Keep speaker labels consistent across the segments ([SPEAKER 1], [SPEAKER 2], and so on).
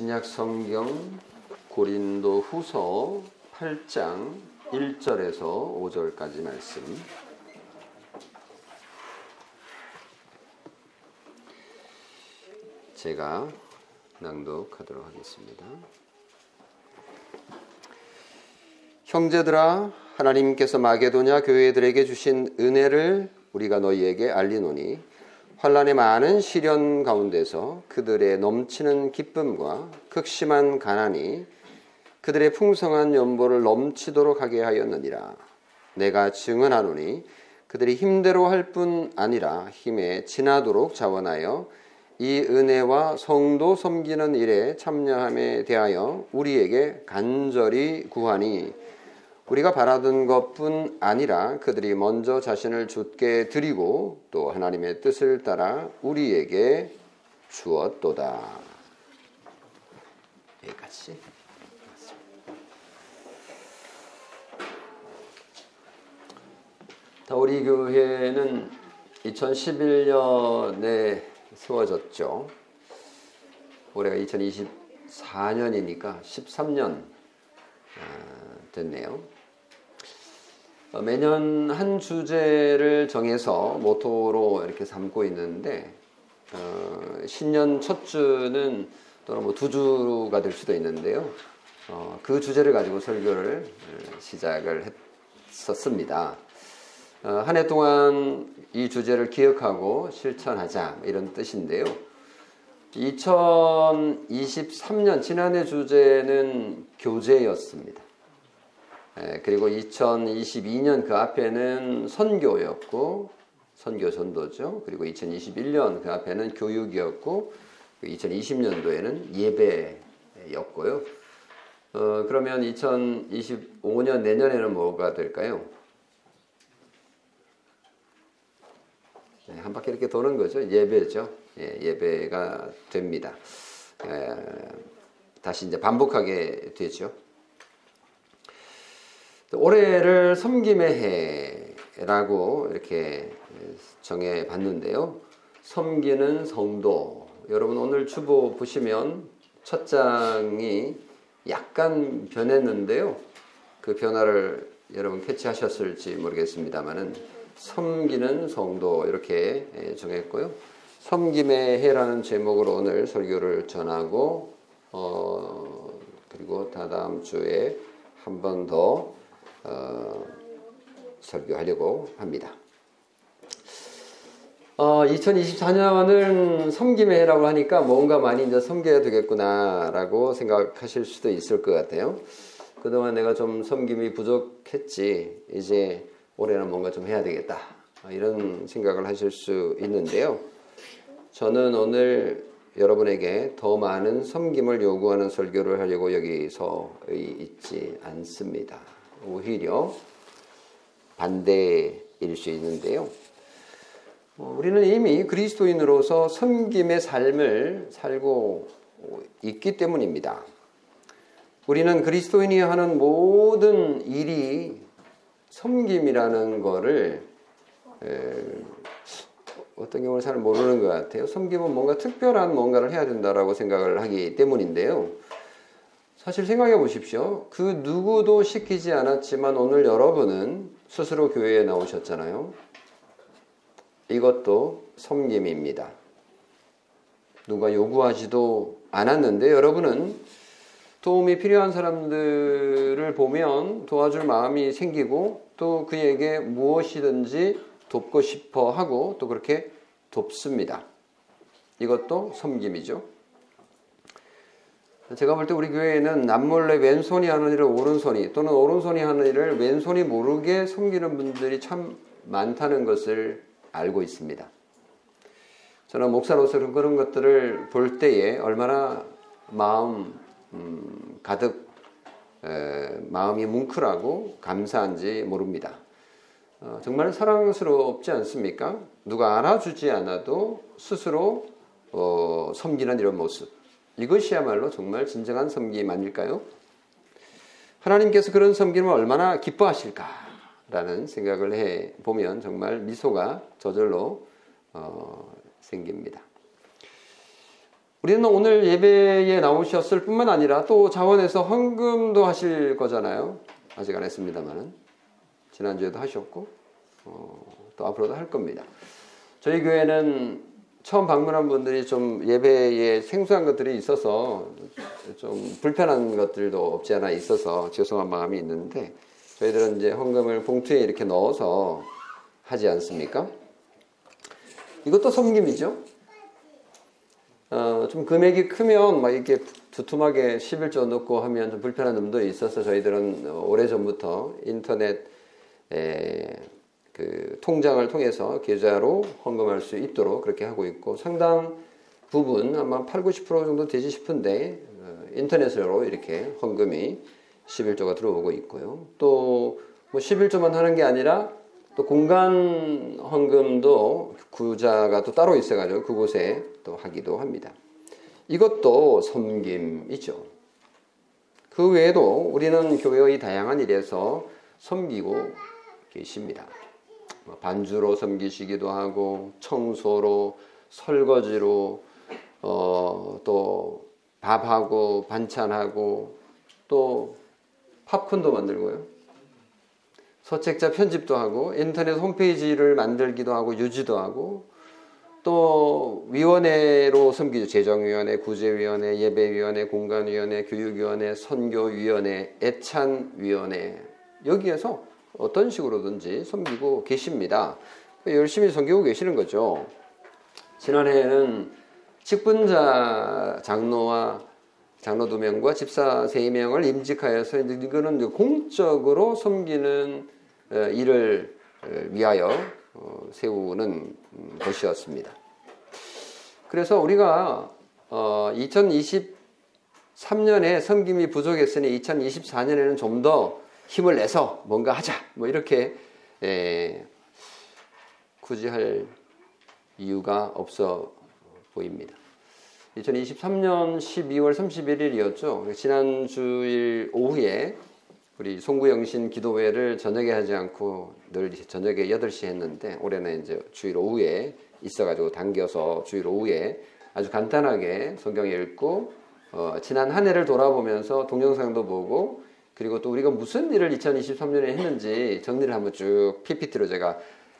[SPEAKER 1] 신약 성경 고린도 후서 8장 1절에서 5절까지 말씀. 제가 낭독하도록 하겠습니다. 형제들아 하나님께서 마게도냐 교회들에게 주신 은혜를 우리가 너희에게 알리노니 환란의 많은 시련 가운데서 그들의 넘치는 기쁨과 극심한 가난이 그들의 풍성한 연보를 넘치도록 하게 하였느니라. 내가 증언하노니 그들이 힘대로 할 뿐 아니라 힘에 지나도록 자원하여 이 은혜와 성도 섬기는 일에 참여함에 대하여 우리에게 간절히 구하니 우리가 바라던 것뿐 아니라 그들이 먼저 자신을 주께 드리고 또 하나님의 뜻을 따라 우리에게 주었도다. 여기까지. 우리 교회는 2011년에 세워졌죠. 올해가 2024년이니까 13년 됐네요. 어, 매년 한 주제를 정해서 모토로 이렇게 삼고 있는데 어, 신년 첫 주는 또는 뭐 두 주가 될 수도 있는데요. 어, 그 주제를 가지고 설교를 시작을 했었습니다. 어, 한해 동안 이 주제를 기억하고 실천하자 이런 뜻인데요. 2023년 지난해 주제는 교제였습니다. 예, 그리고 2022년 그 앞에는 선교였고 선교 전도죠. 그리고 2021년 그 앞에는 교육이었고 2020년도에는 예배였고요. 어, 그러면 2025년 내년에는 뭐가 될까요? 네, 한 바퀴 이렇게 도는 거죠. 예배죠. 예, 배가 됩니다. 에, 다시 이제 반복하게 되죠. 올해를 섬김의 해라고 이렇게 정해 봤는데요. 섬기는 성도. 여러분 오늘 주보 보시면 첫 장이 약간 변했는데요. 그 변화를 여러분 캐치하셨을지 모르겠습니다만은 섬기는 성도 이렇게 정했고요. 섬김의 해라는 제목으로 오늘 설교를 전하고 어 그리고 다다음 주에 한 번 더 어, 설교하려고 합니다. 어, 2024년을 섬김의 해라고 하니까 뭔가 많이 이제 섬겨야 되겠구나라고 생각하실 수도 있을 것 같아요. 그동안 내가 좀 섬김이 부족했지, 이제 올해는 뭔가 좀 해야 되겠다. 이런 생각을 하실 수 있는데요. 저는 오늘 여러분에게 더 많은 섬김을 요구하는 설교를 하려고 여기서 있지 않습니다. 오히려 반대일 수 있는데요. 어, 우리는 이미 그리스도인으로서 섬김의 삶을 살고 있기 때문입니다. 우리는 그리스도인이 하는 모든 일이 섬김이라는 것을 어떤 경우는 잘 모르는 것 같아요. 섬김은 뭔가 특별한 뭔가를 해야 된다라고 생각을 하기 때문인데요. 사실 생각해 보십시오. 그 누구도 시키지 않았지만 오늘 여러분은 스스로 교회에 나오셨잖아요. 이것도 섬김입니다. 누가 요구하지도 않았는데 여러분은 도움이 필요한 사람들을 보면 도와줄 마음이 생기고 또 그에게 무엇이든지 돕고 싶어 하고 또 그렇게 돕습니다. 이것도 섬김이죠. 제가 볼 때 우리 교회에는 남몰래 왼손이 하는 일을 오른손이 또는 오른손이 하는 일을 왼손이 모르게 섬기는 분들이 참 많다는 것을 알고 있습니다. 저는 목사로서 그런 것들을 볼 때에 얼마나 마음 음, 가득 에, 마음이 뭉클하고 감사한지 모릅니다. 어, 정말 사랑스럽지 않습니까? 누가 알아주지 않아도 스스로 어, 섬기는 이런 모습. 이것이야말로 정말 진정한 섬김 아닐까요? 하나님께서 그런 섬김을 얼마나 기뻐하실까라는 생각을 해 보면 정말 미소가 저절로 어, 생깁니다. 우리는 오늘 예배에 나오셨을 뿐만 아니라 또 자원에서 헌금도 하실 거잖아요. 아직 안 했습니다만은 지난주에도 하셨고 어, 또 앞으로도 할 겁니다. 저희 교회는 처음 방문한 분들이 좀 예배에 생소한 것들이 있어서 좀 불편한 것들도 없지 않아 있어서 죄송한 마음이 있는데 저희들은 이제 헌금을 봉투에 이렇게 넣어서 하지 않습니까? 이것도 섬김이죠. 어, 좀 금액이 크면 막 이렇게 두툼하게 11조 넣고 하면 좀 불편한 점도 있어서 저희들은 오래 전부터 인터넷 에, 그 통장을 통해서 계좌로 헌금할 수 있도록 그렇게 하고 있고 상당 부분 아마 8, 90% 정도 되지 싶은데 어, 인터넷으로 이렇게 헌금이 11조가 들어오고 있고요. 또 뭐 11조만 하는 게 아니라 또 공간 헌금도 구자가 또 따로 있어가지고 그곳에 또 하기도 합니다. 이것도 섬김이죠. 그 외에도 우리는 교회의 다양한 일에서 섬기고 계십니다. 뭐 반주로 섬기시기도 하고 청소로 설거지로 어, 또 밥하고 반찬하고 또 팝콘도 만들고요. 서책자 편집도 하고 인터넷 홈페이지를 만들기도 하고 유지도 하고 또 위원회로 섬기죠. 재정위원회, 구제위원회, 예배위원회, 공간위원회, 교육위원회, 선교위원회, 애찬위원회 여기에서 어떤 식으로든지 섬기고 계십니다. 열심히 섬기고 계시는 거죠. 지난해에는 직분자 장로와 장로 두 명과 집사 세 명을 임직하여서 이거는 공적으로 섬기는 어, 일을 어, 위하여 어, 세우는 것이었습니다. 그래서 우리가 2023년에 섬김이 부족했으니 2024년에는 좀더 힘을 내서 뭔가 하자 뭐 이렇게 굳이 할 이유가 없어 보입니다. 2023년 12월 31일이었죠. 지난 주일 오후에 우리 송구영신 기도회를 저녁에 하지 않고 늘 저녁에 8시 했는데 올해는 이제 주일 오후에 있어가지고 당겨서 주일 오후에 아주 간단하게 성경 읽고 어, 지난 한 해를 돌아보면서 동영상도 보고 그리고 또 우리가 무슨 일을 2023년에 했는지 정리를 한번 쭉 PPT로 제가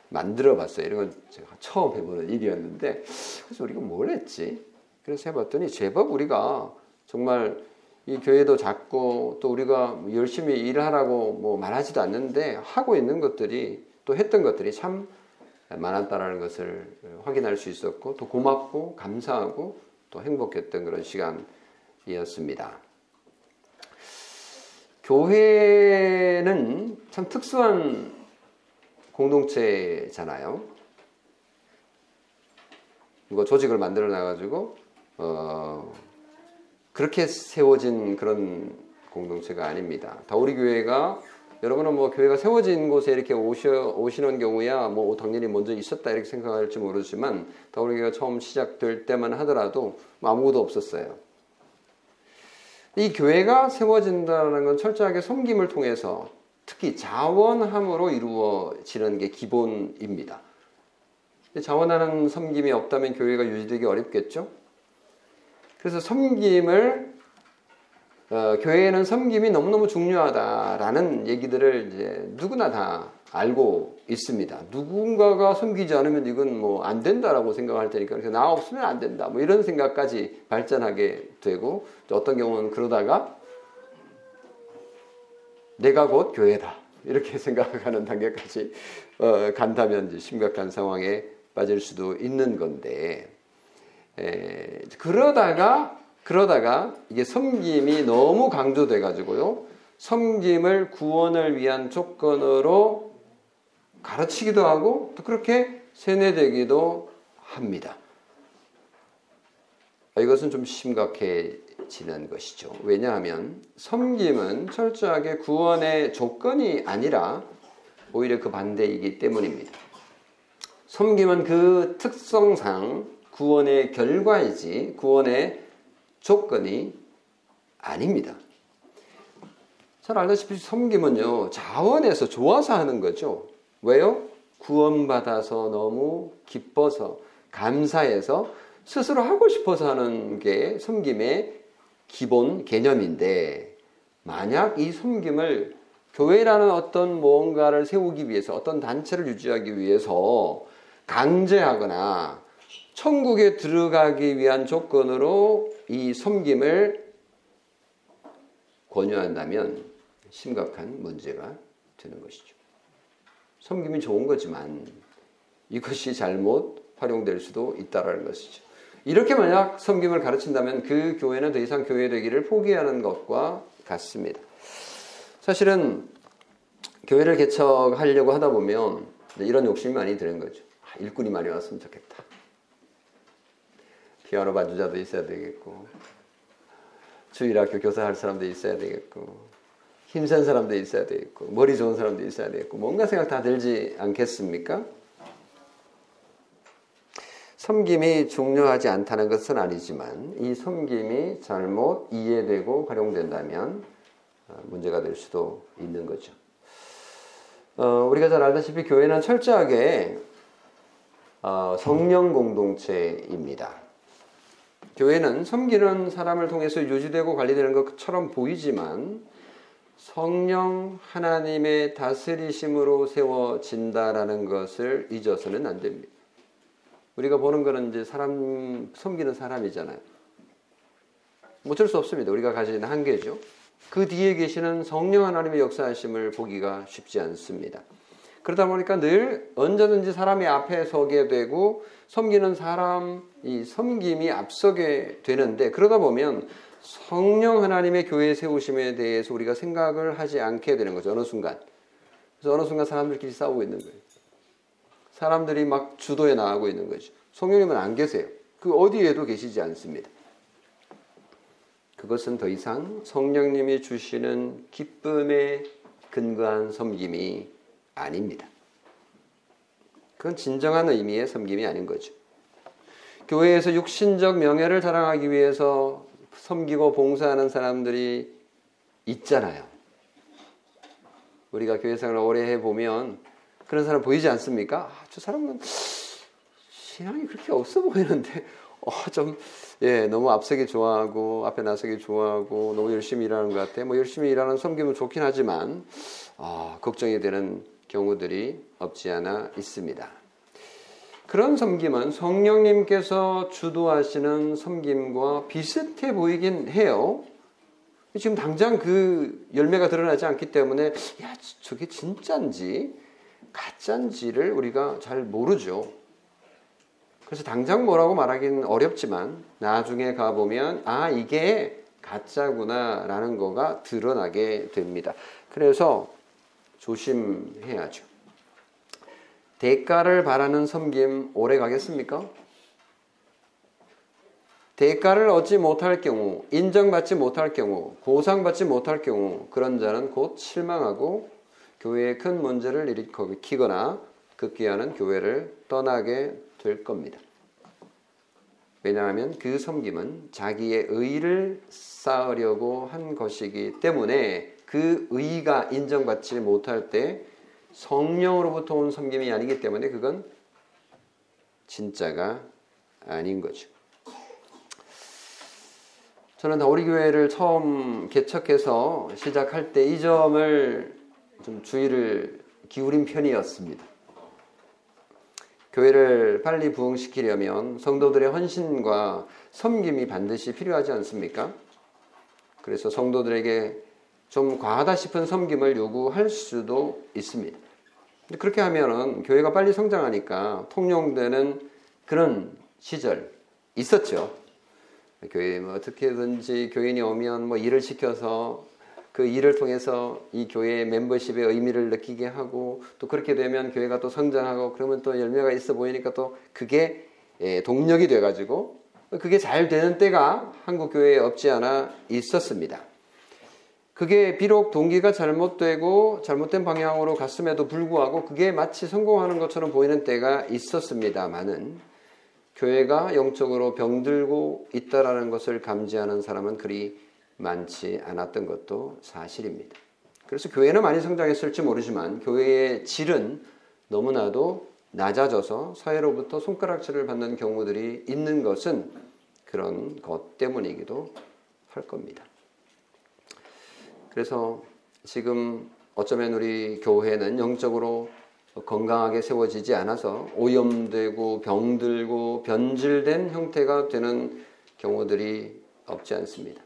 [SPEAKER 1] 만들어 봤어요. 이런 건 제가 처음 해보는 일이었는데 그래서 우리가 뭘 했지? 그래서 해봤더니 제법 우리가 정말 이 교회도 작고 또 우리가 열심히 일하라고 뭐 말하지도 않는데 하고 있는 것들이 또 했던 것들이 참 많았다라는 것을 확인할 수 있었고 또 고맙고 감사하고 또 행복했던 그런 시간이었습니다. 교회는 참 특수한 공동체잖아요. 이거 조직을 만들어 놔가지고 어, 그렇게 세워진 그런 공동체가 아닙니다. 다우리 교회가 여러분은 뭐 교회가 세워진 곳에 이렇게 오셔, 오시는 경우야 뭐 당연히 먼저 있었다 이렇게 생각할지 모르지만 다우리 교회가 처음 시작될 때만 하더라도 뭐 아무것도 없었어요. 이 교회가 세워진다는 건 철저하게 섬김을 통해서 특히 자원함으로 이루어지는 게 기본입니다. 자원하는 섬김이 없다면 교회가 유지되기 어렵겠죠? 그래서 섬김을 어, 교회에는 섬김이 너무너무 중요하다라는 얘기들을 이제 누구나 다 알고 있습니다. 누군가가 섬기지 않으면 이건 뭐 안 된다라고 생각할 테니까 그래서 나 없으면 안 된다. 뭐 이런 생각까지 발전하게 되고 어떤 경우는 그러다가 내가 곧 교회다. 이렇게 생각하는 단계까지 어, 간다면 심각한 상황에 빠질 수도 있는 건데 에, 그러다가 그러다가 이게 섬김이 너무 강조돼 가지고요. 섬김을 구원을 위한 조건으로 가르치기도 하고 또 그렇게 세뇌되기도 합니다. 이것은 좀 심각해지는 것이죠. 왜냐하면 섬김은 철저하게 구원의 조건이 아니라 오히려 그 반대이기 때문입니다. 섬김은 그 특성상 구원의 결과이지 구원의 조건이 아닙니다. 잘 알다시피 섬김은요, 자원에서 좋아서 하는 거죠. 왜요? 구원받아서 너무 기뻐서, 감사해서 스스로 하고 싶어서 하는 게 섬김의 기본 개념인데 만약 이 섬김을 교회라는 어떤 무언가를 세우기 위해서 어떤 단체를 유지하기 위해서 강제하거나 천국에 들어가기 위한 조건으로 이 섬김을 권유한다면 심각한 문제가 되는 것이죠. 섬김이 좋은 거지만 이것이 잘못 활용될 수도 있다라는 것이죠. 이렇게 만약 섬김을 가르친다면 그 교회는 더 이상 교회 되기를 포기하는 것과 같습니다. 사실은 교회를 개척하려고 하다 보면 이런 욕심이 많이 드는 거죠. 아, 일꾼이 많이 왔으면 좋겠다. 피아노 반주자도 있어야 되겠고, 주일학교 교사할 사람도 있어야 되겠고, 힘센 사람도 있어야 되겠고, 머리 좋은 사람도 있어야 되겠고, 뭔가 생각 다 들지 않겠습니까? 섬김이 중요하지 않다는 것은 아니지만 이 섬김이 잘못 이해되고 활용된다면 어, 문제가 될 수도 있는 거죠. 어, 우리가 잘 알다시피 교회는 철저하게 어, 성령 공동체입니다. 교회는 섬기는 사람을 통해서 유지되고 관리되는 것처럼 보이지만 성령 하나님의 다스리심으로 세워진다라는 것을 잊어서는 안 됩니다. 우리가 보는 거는 이제 사람 섬기는 사람이잖아요. 어쩔 수 없습니다. 우리가 가진 한계죠. 그 뒤에 계시는 성령 하나님의 역사하심을 보기가 쉽지 않습니다. 그러다 보니까 늘 언제든지 사람이 앞에 서게 되고 섬기는 사람 이 섬김이 앞서게 되는데 그러다 보면 성령 하나님의 교회 세우심에 대해서 우리가 생각을 하지 않게 되는 거죠. 어느 순간. 그래서 어느 순간 사람들끼리 싸우고 있는 거예요. 사람들이 막 주도에 나가고 있는 거죠. 성령님은 안 계세요. 그 어디에도 계시지 않습니다. 그것은 더 이상 성령님이 주시는 기쁨에 근거한 섬김이 아닙니다. 그건 진정한 의미의 섬김이 아닌 거죠. 교회에서 육신적 명예를 자랑하기 위해서 섬기고 봉사하는 사람들이 있잖아요. 우리가 교회 생활을 오래 해보면 그런 사람 보이지 않습니까? 아, 저 사람은 신앙이 그렇게 없어 보이는데, 어, 좀, 예, 너무 앞서기 좋아하고, 앞에 나서기 좋아하고, 너무 열심히 일하는 것 같아. 뭐, 열심히 일하는 섬기면 좋긴 하지만, 어, 걱정이 되는 경우들이 없지 않아 있습니다. 그런 섬김은 성령님께서 주도하시는 섬김과 비슷해 보이긴 해요. 지금 당장 그 열매가 드러나지 않기 때문에, 야, 저게 진짠지, 가짜인지를 우리가 잘 모르죠. 그래서 당장 뭐라고 말하기는 어렵지만 나중에 가보면 아 이게 가짜구나 라는 거가 드러나게 됩니다. 그래서 조심해야죠. 대가를 바라는 섬김 오래 가겠습니까? 대가를 얻지 못할 경우, 인정받지 못할 경우, 보상받지 못할 경우 그런 자는 곧 실망하고 교회에 큰 문제를 일으키거나 급기야는 교회를 떠나게 될 겁니다. 왜냐하면 그 섬김은 자기의 의를 쌓으려고 한 것이기 때문에 그 의가 인정받지 못할 때 성령으로부터 온 섬김이 아니기 때문에 그건 진짜가 아닌 거죠. 저는 우리 교회를 처음 개척해서 시작할 때 이 점을 좀 주의를 기울인 편이었습니다. 교회를 빨리 부흥시키려면 성도들의 헌신과 섬김이 반드시 필요하지 않습니까? 그래서 성도들에게 좀 과하다 싶은 섬김을 요구할 수도 있습니다. 그렇게 하면은 교회가 빨리 성장하니까 통용되는 그런 시절 있었죠. 교회 뭐 어떻게든지 교인이 오면 뭐 일을 시켜서 그 일을 통해서 이 교회의 멤버십의 의미를 느끼게 하고 또 그렇게 되면 교회가 또 성장하고 그러면 또 열매가 있어 보이니까 또 그게 예, 동력이 돼가지고 그게 잘 되는 때가 한국 교회에 없지 않아 있었습니다. 그게 비록 동기가 잘못되고 잘못된 방향으로 갔음에도 불구하고 그게 마치 성공하는 것처럼 보이는 때가 있었습니다만은 교회가 영적으로 병들고 있다라는 것을 감지하는 사람은 그리 많지 않았던 것도 사실입니다. 그래서 교회는 많이 성장했을지 모르지만 교회의 질은 너무나도 낮아져서 사회로부터 손가락질을 받는 경우들이 있는 것은 그런 것 때문이기도 할 겁니다. 그래서 지금 어쩌면 우리 교회는 영적으로 건강하게 세워지지 않아서 오염되고 병들고 변질된 형태가 되는 경우들이 없지 않습니다.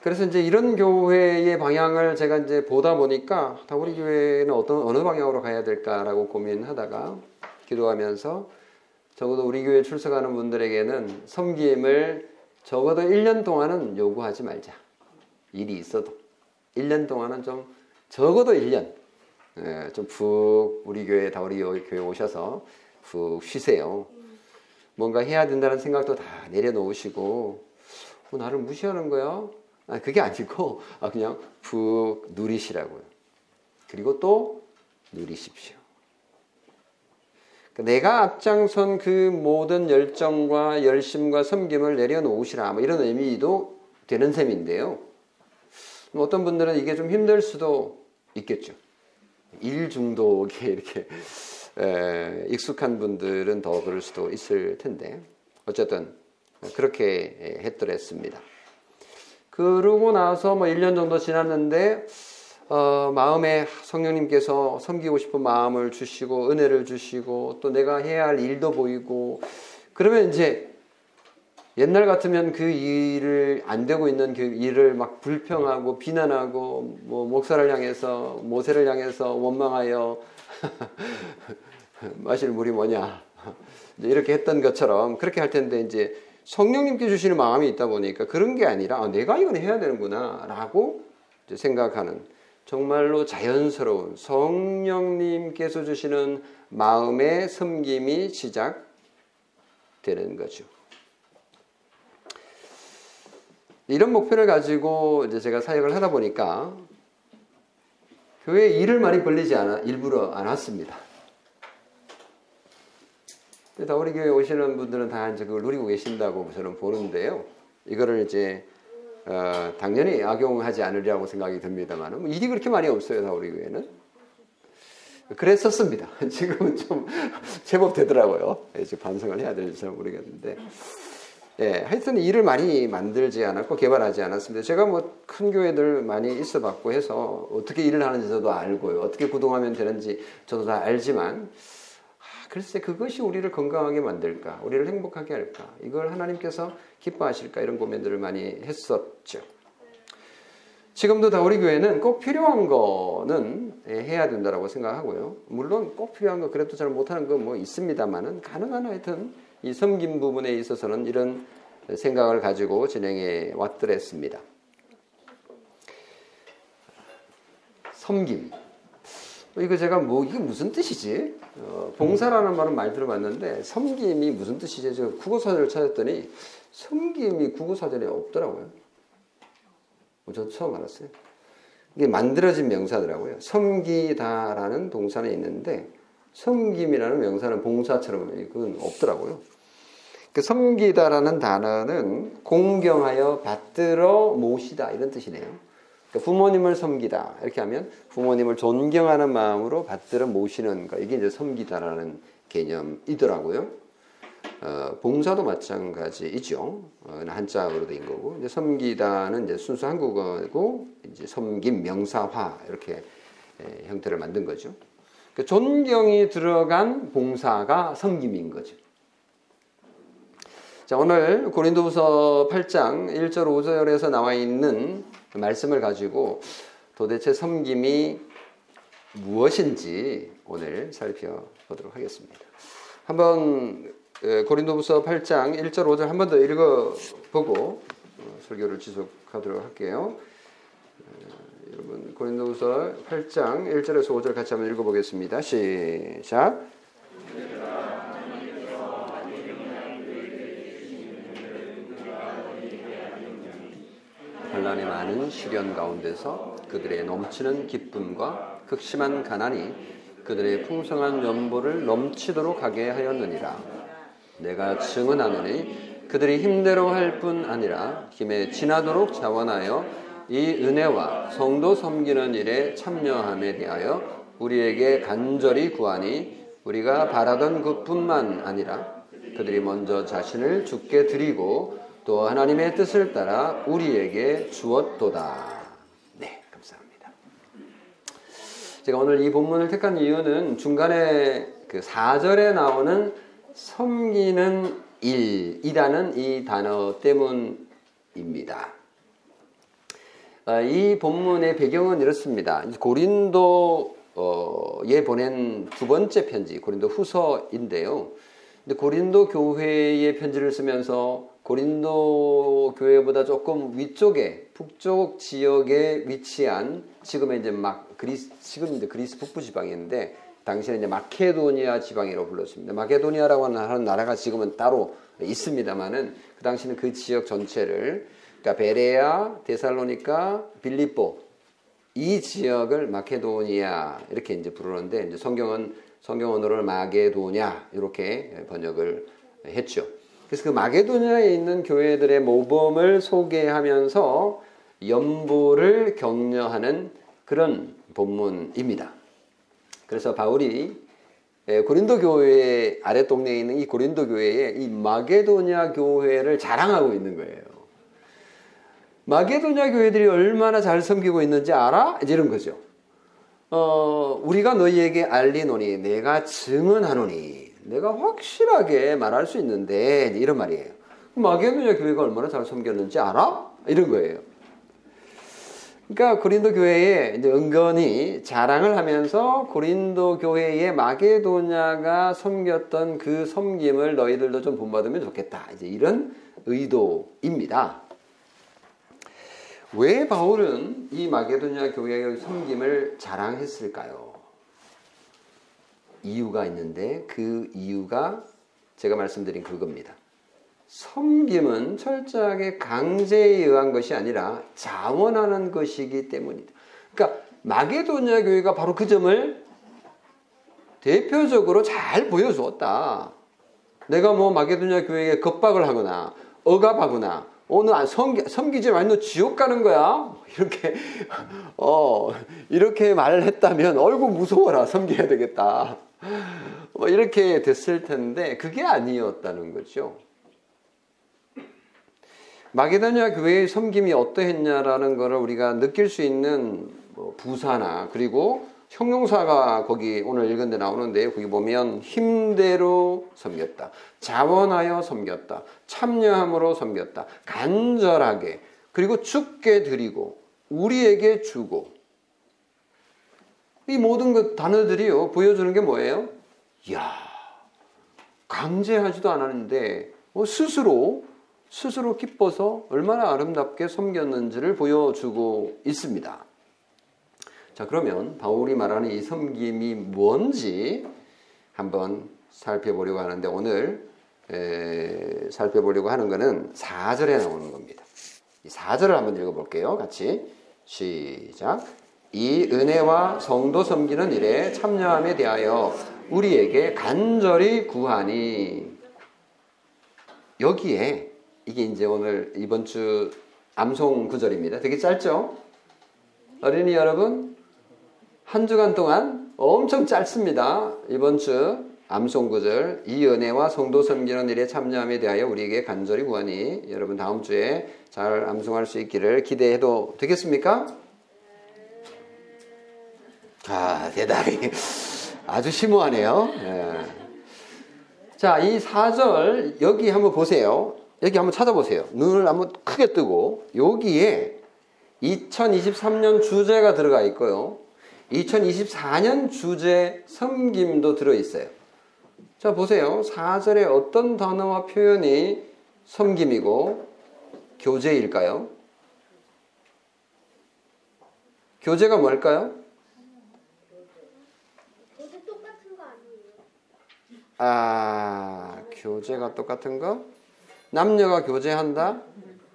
[SPEAKER 1] 그래서 이제 이런 교회의 방향을 제가 이제 보다 보니까 다 우리 교회는 어떤 어느 방향으로 가야 될까라고 고민하다가 기도하면서 적어도 우리 교회 출석하는 분들에게는 섬김을 적어도 1년 동안은 요구하지 말자. 일이 있어도 1년 동안은 좀 적어도 1년 예, 좀푹 우리 교회 다 우리 교회 오셔서 푹 쉬세요. 뭔가 해야 된다는 생각도 다 내려놓으시고 어, 나를 무시하는 거야? 아, 그게 아니고 아, 그냥 푹 누리시라고요. 그리고 또 누리십시오. 그러니까 내가 앞장선 그 모든 열정과 열심과 섬김을 내려놓으시라. 뭐 이런 의미도 되는 셈인데요. 뭐 어떤 분들은 이게 좀 힘들 수도 있겠죠. 일 중독에 이렇게 에, 익숙한 분들은 더 그럴 수도 있을 텐데 어쨌든 그렇게 했더랬습니다. 그러고 나서 뭐 1년 정도 지났는데 어, 마음에 성령님께서 섬기고 싶은 마음을 주시고 은혜를 주시고 또 내가 해야 할 일도 보이고 그러면 이제 옛날 같으면 그 일을 안 되고 있는 그 일을 막 불평하고 비난하고 뭐 목사를 향해서 모세를 향해서 원망하여 마실 물이 뭐냐 이렇게 했던 것처럼 그렇게 할 텐데 이제 성령님께 주시는 마음이 있다 보니까 그런 게 아니라 아, 내가 이건 해야 되는구나라고 생각하는 정말로 자연스러운 성령님께서 주시는 마음의 섬김이 시작되는 거죠. 이런 목표를 가지고 이제 제가 사역을 하다 보니까 교회 일을 많이 벌리지 않아 일부러 안 왔습니다. 다 우리 교회 오시는 분들은 다 이제 그걸 누리고 계신다고 저는 보는데요. 이거를 이제 어, 당연히 악용하지 않으리라고 생각이 듭니다만 뭐 일이 그렇게 많이 없어요, 다 우리 교회는. 그랬었습니다. 지금은 좀 제법 되더라고요. 이제 반성을 해야 될지 잘 모르겠는데. 예, 하여튼 일을 많이 만들지 않았고 개발하지 않았습니다. 제가 뭐 큰 교회들 많이 있어 봤고 해서 어떻게 일을 하는지 저도 알고요. 어떻게 구동하면 되는지 저도 다 알지만 아, 글쎄 그것이 우리를 건강하게 만들까? 우리를 행복하게 할까? 이걸 하나님께서 기뻐하실까? 이런 고민들을 많이 했었죠. 지금도 다 우리 교회는 꼭 필요한 거는 해야 된다라고 생각하고요. 물론 꼭 필요한 거 그래도 잘 못하는 거 뭐 있습니다만은 가능한 하여튼 이 섬김 부분에 있어서는 이런 생각을 가지고 진행해 왔더랬습니다. 섬김. 이거 제가 뭐 이게 무슨 뜻이지? 어, 봉사라는 말은 많이 들어봤는데 섬김이 무슨 뜻이지? 제가 국어사전을 찾았더니 섬김이 국어사전에 없더라고요. 어, 저도 처음 알았어요. 이게 만들어진 명사더라고요. 섬기다라는 동사는 있는데 섬김이라는 명사는 봉사처럼 그건 없더라고요. 그 섬기다라는 단어는 공경하여 받들어 모시다 이런 뜻이네요. 그러니까 부모님을 섬기다 이렇게 하면 부모님을 존경하는 마음으로 받들어 모시는 거 이게 이제 섬기다라는 개념이더라고요. 어, 봉사도 마찬가지이죠. 어, 한자어로 된 거고 이제 섬기다는 이제 순수 한국어고 이제 섬김 명사화 이렇게 에, 형태를 만든 거죠. 그 존경이 들어간 봉사가 섬김인 거죠. 자, 오늘 고린도후서 8장 1절 5절에서 나와 있는 말씀을 가지고 도대체 섬김이 무엇인지 오늘 살펴보도록 하겠습니다. 한번 고린도후서 8장 1절 5절 한 번 더 읽어보고 어, 설교를 지속하도록 할게요. 여러분 고린도후서 8장 1절에서 5절 같이 한번 읽어보겠습니다. 시작. 환란의 많은 시련 가운데서 그들의 넘치는 기쁨과 극심한 가난이 그들의 풍성한 연보를 넘치도록 하게 하였느니라. 내가 증언하노니 그들이 힘대로 할 뿐 아니라 힘에 지나도록 자원하여 이 은혜와 성도 섬기는 일에 참여함에 대하여 우리에게 간절히 구하니 우리가 바라던 것뿐만 아니라 그들이 먼저 자신을 죽게 드리고 또 하나님의 뜻을 따라 우리에게 주었도다. 네, 감사합니다. 제가 오늘 이 본문을 택한 이유는 중간에 그 4절에 나오는 섬기는 일이라는 이 단어 때문입니다. 아, 이 본문의 배경은 이렇습니다. 고린도에 보낸 두 번째 편지, 고린도 후서인데요. 고린도 교회의 편지를 쓰면서 고린도 교회보다 조금 위쪽에 북쪽 지역에 위치한 지금의 이제 막 그리스 지금 이제 그리스 북부 지방인데 당시에 이제 마케도니아 지방이라고 불렀습니다. 마케도니아라고 하는 나라가 지금은 따로 있습니다만은 그 당시는 그 지역 전체를 그러니까 베레아, 데살로니카, 빌립보 이 지역을 마케도니아 이렇게 이제 부르는데 이제 성경은 성경 언어를 마게도냐 이렇게 번역을 했죠. 그래서 그 마게도냐에 있는 교회들의 모범을 소개하면서 연보를 격려하는 그런 본문입니다. 그래서 바울이 고린도 교회 아랫동네에 있는 이 고린도 교회에 이 마게도냐 교회를 자랑하고 있는 거예요. 마게도냐 교회들이 얼마나 잘 섬기고 있는지 알아? 이런 거죠. 어, 우리가 너희에게 알리노니 내가 증언하노니 내가 확실하게 말할 수 있는데 이런 말이에요. 마게도냐 교회가 얼마나 잘 섬겼는지 알아? 이런 거예요. 그러니까 고린도 교회에 이제 은근히 자랑을 하면서 고린도 교회의 마게도냐가 섬겼던 그 섬김을 너희들도 좀 본받으면 좋겠다. 이제 이런 의도입니다. 왜 바울은 이 마게도냐 교회의 섬김을 자랑했을까요? 이유가 있는데 그 이유가 제가 말씀드린 그겁니다. 섬김은 철저하게 강제에 의한 것이 아니라 자원하는 것이기 때문이다. 그러니까 마게도냐 교회가 바로 그 점을 대표적으로 잘 보여주었다. 내가 뭐 마게도냐 교회에 겁박을 하거나 억압하거나 오늘 어, 섬기, 섬기지 너 지옥 가는 거야? 이렇게 어 이렇게 말을 했다면 얼굴 무서워라 섬겨야 되겠다. 뭐 이렇게 됐을 텐데 그게 아니었다는 거죠. 마게도냐 교회의 섬김이 어떠했냐라는 것을 우리가 느낄 수 있는 뭐 부사나 그리고 형용사가 거기 오늘 읽은 데 나오는데 거기 보면 힘대로 섬겼다. 자원하여 섬겼다. 참여함으로 섬겼다. 간절하게 그리고 죽게 드리고 우리에게 주고 이 모든 그 단어들이요 보여주는 게 뭐예요? 이야 강제하지도 않았는데 뭐 스스로 스스로 기뻐서 얼마나 아름답게 섬겼는지를 보여주고 있습니다. 자, 그러면 바울이 말하는 이 섬김이 뭔지 한번 살펴보려고 하는데 오늘 에, 살펴보려고 하는 것은 4절에 나오는 겁니다. 이 4절을 한번 읽어볼게요. 같이 시작. 이 은혜와 성도 섬기는 일에 참여함에 대하여 우리에게 간절히 구하니 여기에 이게 이제 오늘 이번 주 암송 구절입니다. 되게 짧죠? 어린이 여러분, 한 주간 동안 엄청 짧습니다. 이번 주 암송 구절, 이 은혜와 성도 섬기는 일에 참여함에 대하여 우리에게 간절히 구하니 여러분 다음 주에 잘 암송할 수 있기를 기대해도 되겠습니까? 아, 대단히 아주 심오하네요. 예. 자, 이 4절 여기 한번 보세요. 여기 한번 찾아보세요. 눈을 한번 크게 뜨고 여기에 2023년 주제가 들어가 있고요. 2024년 주제 섬김도 들어 있어요. 자, 보세요. 4절에 어떤 단어와 표현이 섬김이고 교제일까요? 교제가 뭘까요?
[SPEAKER 2] 교재 똑같은 거 아니에요?
[SPEAKER 1] 아, 교제가 똑같은 거? 남녀가 교제한다?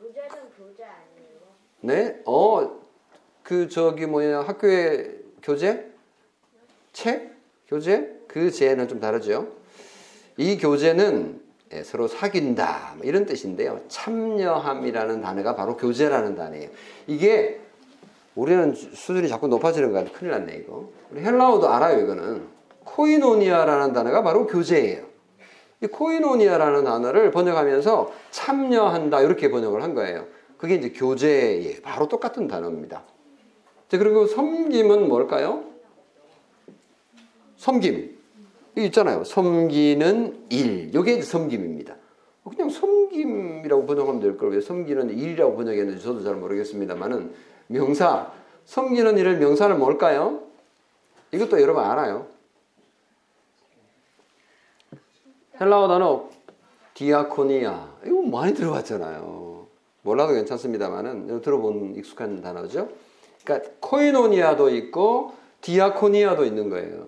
[SPEAKER 2] 교재는 교재 아니에요?
[SPEAKER 1] 네? 어, 그 저기 뭐냐 학교에 교재? 책? 교재? 그 제는 좀 다르죠. 이 교재는 예, 서로 사귄다 뭐 이런 뜻인데요. 참여함이라는 단어가 바로 교제라는 단어예요. 이게 우리는 수준이 자꾸 높아지는 거 같아. 큰일 났네 이거. 우리 헬라어도 알아요 이거는. 코이노니아라는 단어가 바로 교제예요. 이 코이노니아라는 단어를 번역하면서 참여한다 이렇게 번역을 한 거예요. 그게 이제 교제에 바로 똑같은 단어입니다. 자, 그리고 섬김은 뭘까요? 섬김. 이 있잖아요. 섬기는 일. 이게 섬김입니다. 그냥 섬김이라고 번역하면 될 걸 왜 섬기는 일이라고 번역했는지 저도 잘 모르겠습니다만은 명사 섬기는 일을 명사는 뭘까요? 이것도 여러분 알아요. 헬라어 단어 디아코니아 이거 많이 들어봤잖아요. 몰라도 괜찮습니다만은 들어본 익숙한 단어죠. 그러니까 코이노니아도 있고 디아코니아도 있는 거예요.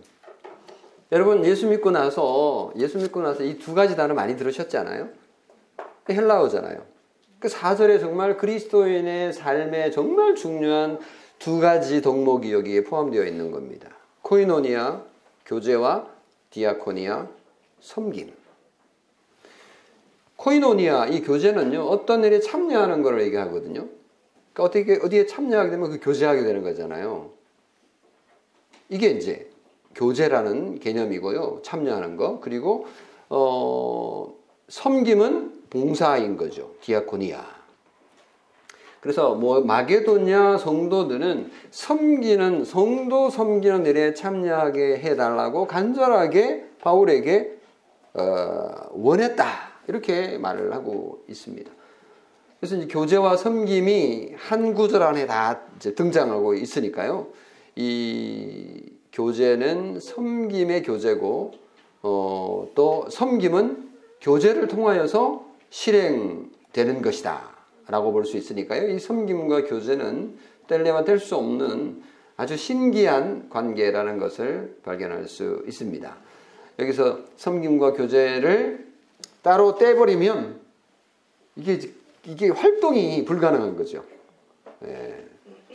[SPEAKER 1] 여러분 예수 믿고 나서 예수 믿고 나서 이 두 가지 단어 많이 들으셨잖아요. 헬라어잖아요. 그 4절에 정말 그리스도인의 삶에 정말 중요한 두 가지 덕목이 여기에 포함되어 있는 겁니다. 코이노니아, 교제와 디아코니아, 섬김. 코이노니아, 이 교제는요, 어떤 일에 참여하는 것을 얘기하거든요. 그러니까 어떻게, 어디에 참여하게 되면 그 교제하게 되는 거잖아요. 이게 이제 교제라는 개념이고요. 참여하는 거. 그리고, 어, 섬김은 봉사인 거죠. 디아코니아. 그래서 뭐 마게도냐 성도들은 섬기는 성도 섬기는 일에 참여하게 해달라고 간절하게 바울에게 어, 원했다 이렇게 말을 하고 있습니다. 그래서 이제 교제와 섬김이 한 구절 안에 다 등장하고 있으니까요. 이 교제는 섬김의 교제고 어, 또 섬김은 교제를 통하여서 실행되는 것이다. 라고 볼 수 있으니까요. 이 섬김과 교제는 뗄래야 뗄수 없는 아주 신기한 관계라는 것을 발견할 수 있습니다. 여기서 섬김과 교제를 따로 떼버리면 이게, 이게 활동이 불가능한 거죠. 예.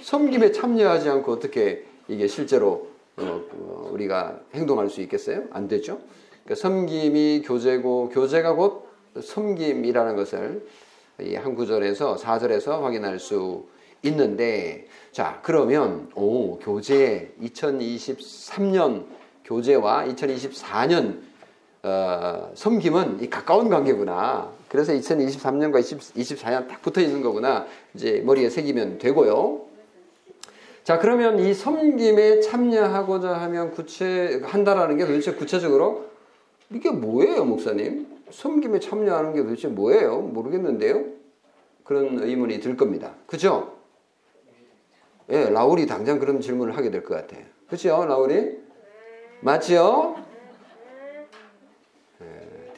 [SPEAKER 1] 섬김에 참여하지 않고 어떻게 이게 실제로 어, 어, 우리가 행동할 수 있겠어요? 안 되죠. 그러니까 섬김이 교제고 교제가 곧 섬김이라는 것을 이 한 구절에서 4절에서 확인할 수 있는데 자 그러면 오 교재 2023년 교재와 2024년 어, 섬김은 이 가까운 관계구나. 그래서 2023년과 2024년 딱 붙어 있는 거구나. 이제 머리에 새기면 되고요. 자, 그러면 이 섬김에 참여하고자 하면 구체, 한다라는 게 도대체 구체적으로 이게 뭐예요, 목사님? 섬김에 참여하는 게 도대체 뭐예요? 모르겠는데요? 그런 의문이 들 겁니다. 그죠? 예, 라울이 당장 그런 질문을 하게 될 것 같아요. 그죠, 라울이? 맞죠? 예,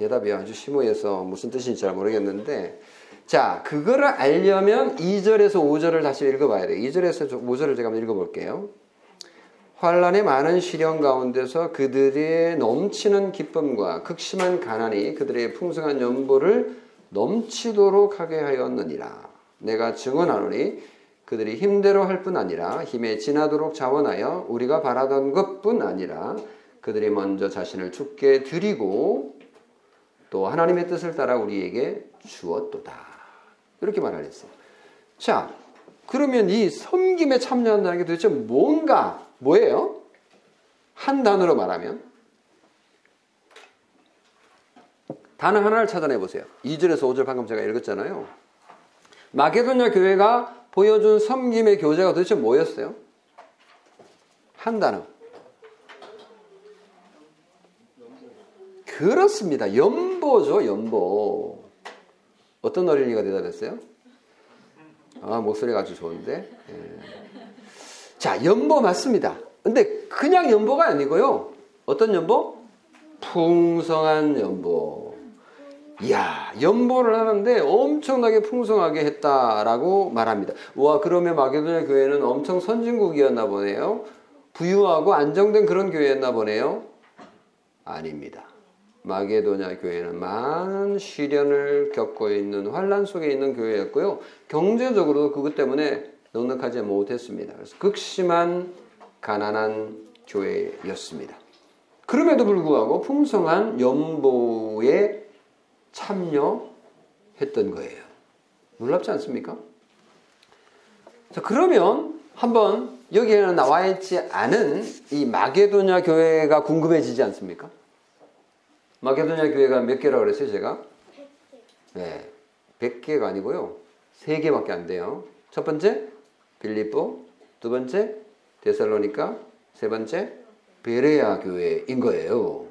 [SPEAKER 1] 대답이 아주 심오해서 무슨 뜻인지 잘 모르겠는데, 자, 그거를 알려면 2절에서 5절을 다시 읽어봐야 돼요. 2절에서 5절을 제가 한번 읽어볼게요. 환란의 많은 시련 가운데서 그들의 넘치는 기쁨과 극심한 가난이 그들의 풍성한 연보를 넘치도록 하게 하였느니라. 내가 증언하노니 그들이 힘대로 할 뿐 아니라 힘에 지나도록 자원하여 우리가 바라던 것뿐 아니라 그들이 먼저 자신을 죽게 드리고 또 하나님의 뜻을 따라 우리에게 주었도다. 이렇게 말하랬어요. 자, 그러면 이 섬김에 참여한다는 게 도대체 뭔가 뭐예요? 한 단어로 말하면 단어 하나를 찾아내 보세요. 2절에서 5절 방금 제가 읽었잖아요. 마게도냐 교회가 보여준 섬김의 교제가 도대체 뭐였어요? 한 단어. 그렇습니다. 연 보죠, 연보. 어떤 어린이가 대답했어요? 아, 목소리가 아주 좋은데. 예. 자, 연보 맞습니다. 근데 그냥 연보가 아니고요. 어떤 연보? 풍성한 연보. 이야, 연보를 하는데 엄청나게 풍성하게 했다라고 말합니다. 와, 그러면 마게도냐 교회는 엄청 선진국이었나 보네요. 부유하고 안정된 그런 교회였나 보네요. 아닙니다. 마게도냐 교회는 많은 시련을 겪고 있는 환란 속에 있는 교회였고요. 경제적으로도 그것 때문에 넉넉하지 못했습니다. 그래서 극심한 가난한 교회였습니다. 그럼에도 불구하고 풍성한 연보에 참여했던 거예요. 놀랍지 않습니까? 자, 그러면 한번 여기에는 나와 있지 않은 이 마게도냐 교회가 궁금해지지 않습니까? 마게도냐 교회가 몇 개라고 그랬어요, 제가? 네. 100개가 아니고요. 3개밖에 안 돼요. 첫 번째, 빌립보. 두 번째, 데살로니카. 세 번째, 베레아 교회인 거예요.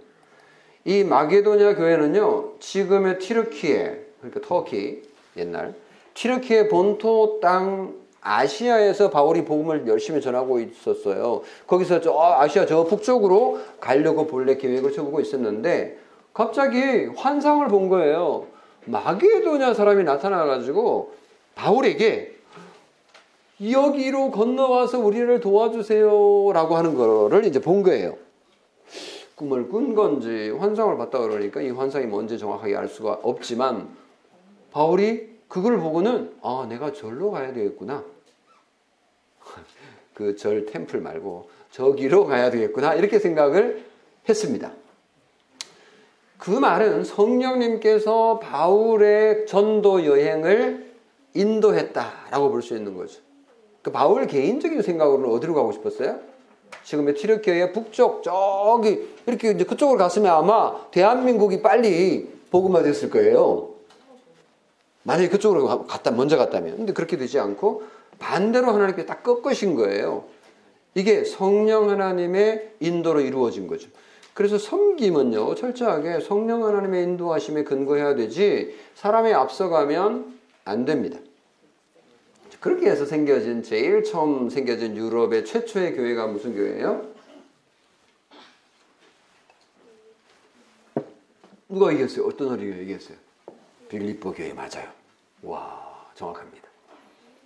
[SPEAKER 1] 이 마게도냐 교회는요, 지금의 튀르키에, 그러니까 터키, 옛날, 튀르키의 본토 땅 아시아에서 바울이 복음을 열심히 전하고 있었어요. 거기서 저 아시아 저 북쪽으로 가려고 본래 계획을 세우고 있었는데 갑자기 환상을 본 거예요. 마게도냐 사람이 나타나가지고 바울에게 여기로 건너와서 우리를 도와주세요 라고 하는 거를 이제 본 거예요. 꿈을 꾼 건지 환상을 봤다 그러니까 이 환상이 뭔지 정확하게 알 수가 없지만 바울이 그걸 보고는 아 내가 절로 가야 되겠구나. 그 절 템플 말고 저기로 가야 되겠구나 이렇게 생각을 했습니다. 그 말은 성령님께서 바울의 전도 여행을 인도했다라고 볼 수 있는 거죠. 그 바울 개인적인 생각으로는 어디로 가고 싶었어요? 지금의 튀르키의 북쪽 저기 이렇게 이제 그쪽으로 갔으면 아마 대한민국이 빨리 복음화 됐을 거예요. 만약에 그쪽으로 갔다 먼저 갔다면. 근데 그렇게 되지 않고 반대로 하나님께 딱 꺾으신 거예요. 이게 성령 하나님의 인도로 이루어진 거죠. 그래서 섬김은요, 철저하게 성령 하나님의 인도하심에 근거해야 되지, 사람이 앞서가면 안 됩니다. 그렇게 해서 생겨진, 제일 처음 생겨진 유럽의 최초의 교회가 무슨 교회예요? 누가 얘기했어요? 어떤 어린이가 얘기했어요? 빌립보 교회 맞아요. 와, 정확합니다.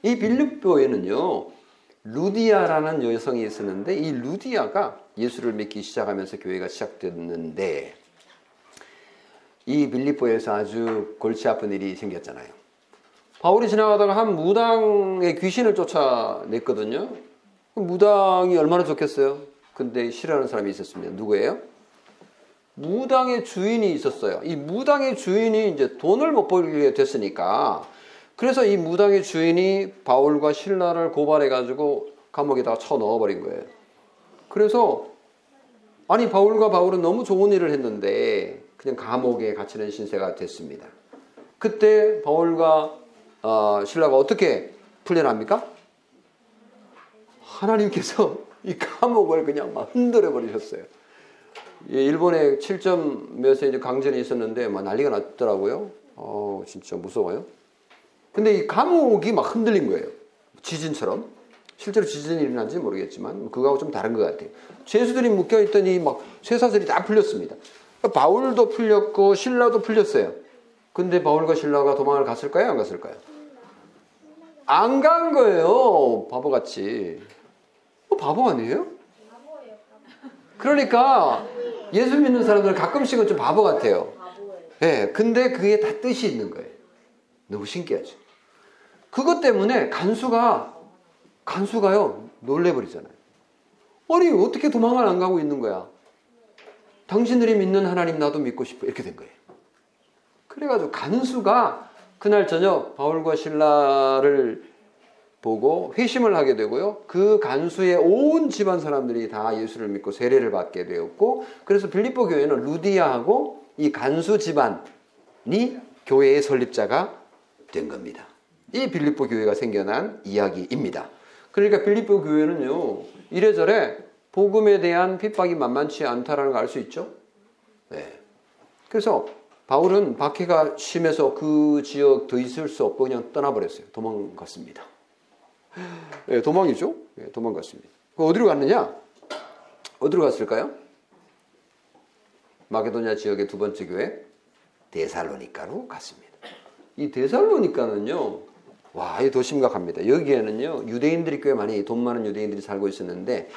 [SPEAKER 1] 이 빌립보에는요, 루디아라는 여성이 있었는데 이 루디아가 예수를 믿기 시작하면서 교회가 시작됐는데 이 빌립보에서 아주 골치 아픈 일이 생겼잖아요. 바울이 지나가다가 한 무당의 귀신을 쫓아냈거든요. 무당이 얼마나 좋겠어요? 근데 싫어하는 사람이 있었습니다. 누구예요? 무당의 주인이 있었어요. 이 무당의 주인이 이제 돈을 못 벌게 됐으니까 그래서 이 무당의 주인이 바울과 신라를 고발해가지고 감옥에다가 쳐 넣어버린 거예요. 그래서 아니 바울과 바울은 너무 좋은 일을 했는데 그냥 감옥에 갇히는 신세가 됐습니다. 그때 바울과 어, 신라가 어떻게 풀려납니까? 하나님께서 이 감옥을 그냥 막 흔들어 버리셨어요. 예, 일본에 7점 몇에 이제 강전이 있었는데 막 난리가 났더라고요. 어, 진짜 무서워요. 근데 이 감옥이 막 흔들린 거예요. 지진처럼. 실제로 지진이 일어난지 모르겠지만 그거하고 좀 다른 것 같아요. 죄수들이 묶여 있더니 막 쇠사슬이 다 풀렸습니다. 바울도 풀렸고 신라도 풀렸어요. 근데 바울과 신라가 도망을 갔을까요? 안 갔을까요? 안 간 거예요. 바보같이. 뭐 바보 아니에요? 그러니까 예수 믿는 사람들 가끔씩은 좀 바보 같아요. 예, 네, 근데 그게 다 뜻이 있는 거예요. 너무 신기하죠. 그것 때문에 간수가 간수가요 놀래버리잖아요. 아니 어떻게 도망을 안 가고 있는 거야? 당신들이 믿는 하나님 나도 믿고 싶어 이렇게 된 거예요. 그래가지고 간수가 그날 저녁 바울과 신라를 보고 회심을 하게 되고요. 그 간수의 온 집안 사람들이 다 예수를 믿고 세례를 받게 되었고 그래서 빌립보 교회는 루디아하고 이 간수 집안이 교회의 설립자가 된 겁니다. 이 빌립보 교회가 생겨난 이야기입니다. 그러니까 빌립보 교회는요, 이래저래 복음에 대한 핍박이 만만치 않다라는 걸 알 수 있죠. 네. 그래서 바울은 박해가 심해서 그 지역 더 있을 수 없고 그냥 떠나버렸어요. 도망갔습니다. 네, 도망이죠. 네, 도망갔습니다. 그 어디로 갔느냐? 어디로 갔을까요? 마게도냐 지역의 두 번째 교회 데살로니카로 갔습니다. 이 데살로니카는요, 와, 이더 심각합니다. 여기에는요, 유대인들이 꽤 많이, 돈 많은 유대인들이 살고 있었는데,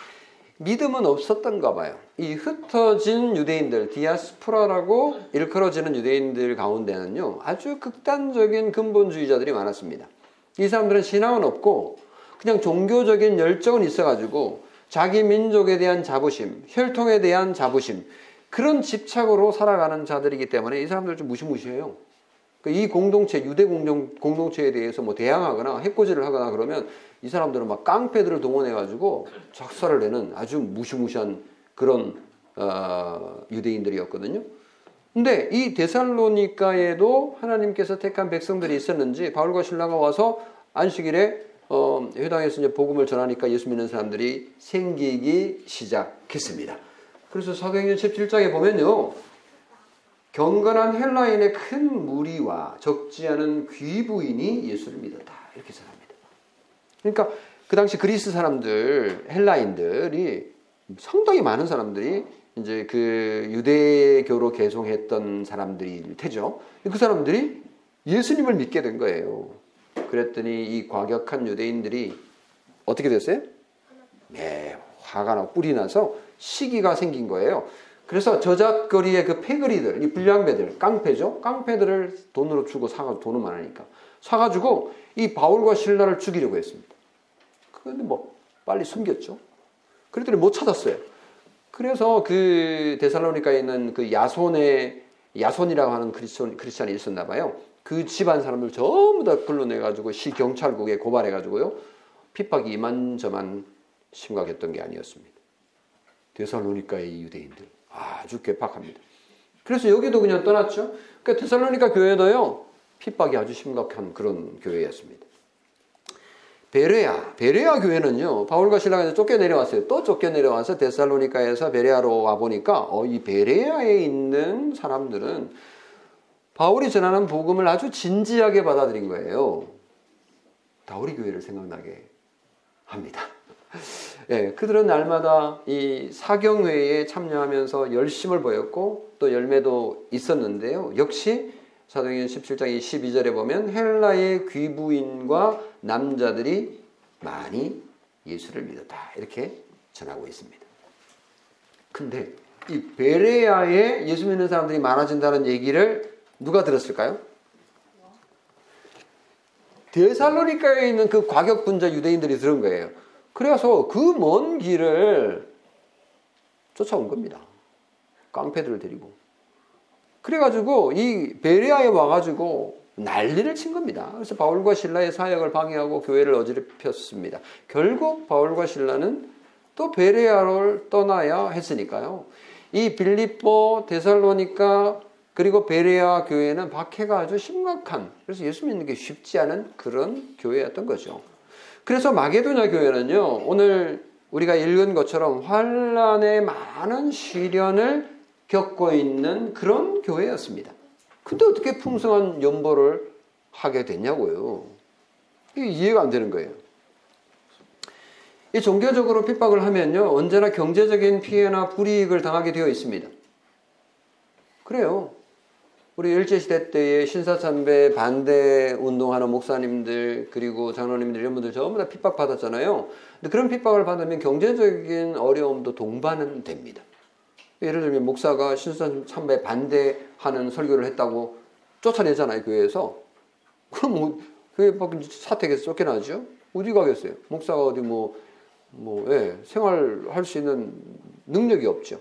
[SPEAKER 1] 믿음은 없었던가 봐요. 이 흩어진 유대인들, 디아스포라라고 일컬어지는 유대인들 가운데는요, 아주 극단적인 근본주의자들이 많았습니다. 이 사람들은 신앙은 없고, 그냥 종교적인 열정은 있어가지고, 자기 민족에 대한 자부심, 혈통에 대한 자부심, 그런 집착으로 살아가는 자들이기 때문에 이 사람들 좀 무시무시해요. 그이 공동체 유대 공동, 공동체에 대해서 뭐 대항하거나 해코지를 하거나 그러면 이 사람들은 막 깡패들을 동원해 가지고 작사를 내는 아주 무시무시한 그런 어, 유대인들이었거든요. 근데 이 데살로니카에도 하나님께서 택한 백성들이 있었는지 바울과 신라가 와서 안식일에 어, 회당에서 이제 복음을 전하니까 예수 믿는 사람들이 생기기 시작했습니다. 그래서 사도행전 17장에 보면요. 경건한 헬라인의 큰 무리와 적지 않은 귀부인이 예수를 믿었다. 이렇게 전합니다. 그러니까 그 당시 그리스 사람들, 헬라인들이 상당히 많은 사람들이 이제 그 유대교로 개송했던 사람들일 테죠. 그 사람들이 예수님을 믿게 된 거예요. 그랬더니 이 과격한 유대인들이 어떻게 됐어요? 네, 화가 나고 뿔이 나서 시기가 생긴 거예요. 그래서 저잣거리의 그 패거리들, 이 불량배들, 깡패죠? 깡패들을 돈으로 주고 사가 돈은 많으니까 사가지고 이 바울과 신라를 죽이려고 했습니다. 그런데 뭐 빨리 숨겼죠. 그랬더니 못 찾았어요. 그래서 그 데살로니카에 있는 그 야손의 야손이라고 하는 크리스천, 크리스찬이 있었나 봐요. 그 집안 사람들 전부 다 불러내가지고 시 경찰국에 고발해가지고요. 핍박이 이만저만 심각했던 게 아니었습니다. 데살로니카의 유대인들 아주 괴팍합니다. 그래서 여기도 그냥 떠났죠. 그러니까 데살로니카 교회도요 핍박이 아주 심각한 그런 교회였습니다. 베레아, 베레아 교회는요, 바울과 신라가 쫓겨 내려왔어요. 또 쫓겨 내려와서 데살로니카에서 베레아로 와보니까, 어, 이 베레아에 있는 사람들은 바울이 전하는 복음을 아주 진지하게 받아들인 거예요. 다우리 교회를 생각나게 합니다. 예, 그들은 날마다 이 사경회에 참여하면서 열심을 보였고 또 열매도 있었는데요. 역시 사도행전 17장 12절에 보면 헬라의 귀부인과 남자들이 많이 예수를 믿었다. 이렇게 전하고 있습니다. 근데 이 베레아에 예수 믿는 사람들이 많아진다는 얘기를 누가 들었을까요? 데살로니카에 있는 그 과격 분자 유대인들이 들은 거예요. 그래서 그 먼 길을 쫓아온 겁니다. 깡패들을 데리고. 그래가지고 이 베레아에 와가지고 난리를 친 겁니다. 그래서 바울과 신라의 사역을 방해하고 교회를 어지럽혔습니다. 결국 바울과 신라는 또 베레아를 떠나야 했으니까요. 이 빌립보, 데살로니카 그리고 베레아 교회는 박해가 아주 심각한 그래서 예수 믿는 게 쉽지 않은 그런 교회였던 거죠. 그래서 마게도냐 교회는요. 오늘 우리가 읽은 것처럼 환란의 많은 시련을 겪고 있는 그런 교회였습니다. 근데 어떻게 풍성한 연보를 하게 됐냐고요. 이해가 안 되는 거예요. 이 종교적으로 핍박을 하면요. 언제나 경제적인 피해나 불이익을 당하게 되어 있습니다. 그래요. 우리 일제시대 때의 신사참배 반대 운동하는 목사님들 그리고 장로님들 이런 분들 전부 다 핍박받았잖아요. 근데 그런 핍박을 받으면 경제적인 어려움도 동반은 됩니다. 예를 들면 목사가 신수참배 반대하는 설교를 했다고 쫓아내잖아요 교회에서 그럼 뭐 교회 사택에서 쫓겨나죠 어디 가겠어요 목사가 어디 뭐뭐 뭐, 예, 생활할 수 있는 능력이 없죠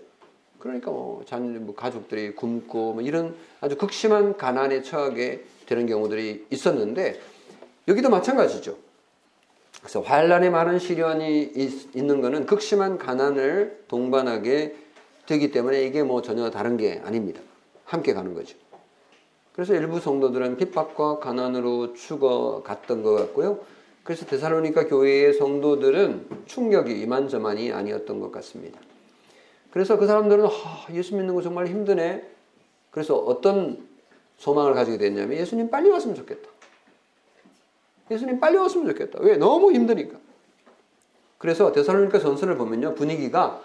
[SPEAKER 1] 그러니까 뭐 자녀 뭐 가족들이 굶고 뭐 이런 아주 극심한 가난에 처하게 되는 경우들이 있었는데 여기도 마찬가지죠 그래서 환란에 많은 시련이 있, 있는 것은 극심한 가난을 동반하게 되기 때문에 이게 뭐 전혀 다른 게 아닙니다. 함께 가는 거죠. 그래서 일부 성도들은 핍박과 가난으로 죽어갔던 것 같고요. 그래서 데살로니가 교회의 성도들은 충격이 이만저만이 아니었던 것 같습니다. 그래서 그 사람들은 아, 예수 믿는 거 정말 힘드네. 그래서 어떤 소망을 가지게 됐냐면 예수님 빨리 왔으면 좋겠다. 예수님 빨리 왔으면 좋겠다. 왜? 너무 힘드니까. 그래서 데살로니가 전설을 보면요. 분위기가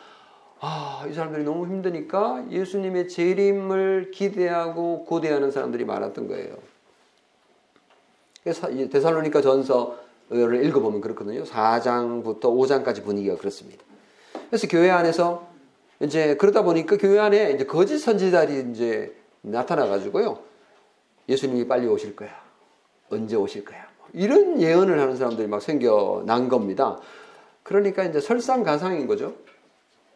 [SPEAKER 1] 아, 이 사람들이 너무 힘드니까 예수님의 재림을 기대하고 고대하는 사람들이 많았던 거예요. 데살로니카 전서를 읽어보면 그렇거든요. 4장부터 5장까지 분위기가 그렇습니다. 그래서 교회 안에서 이제 그러다 보니까 교회 안에 이제 거짓 선지자들이 이제 나타나 가지고요. 예수님이 빨리 오실 거야. 언제 오실 거야. 이런 예언을 하는 사람들이 막 생겨난 겁니다. 그러니까 이제 설상가상인 거죠.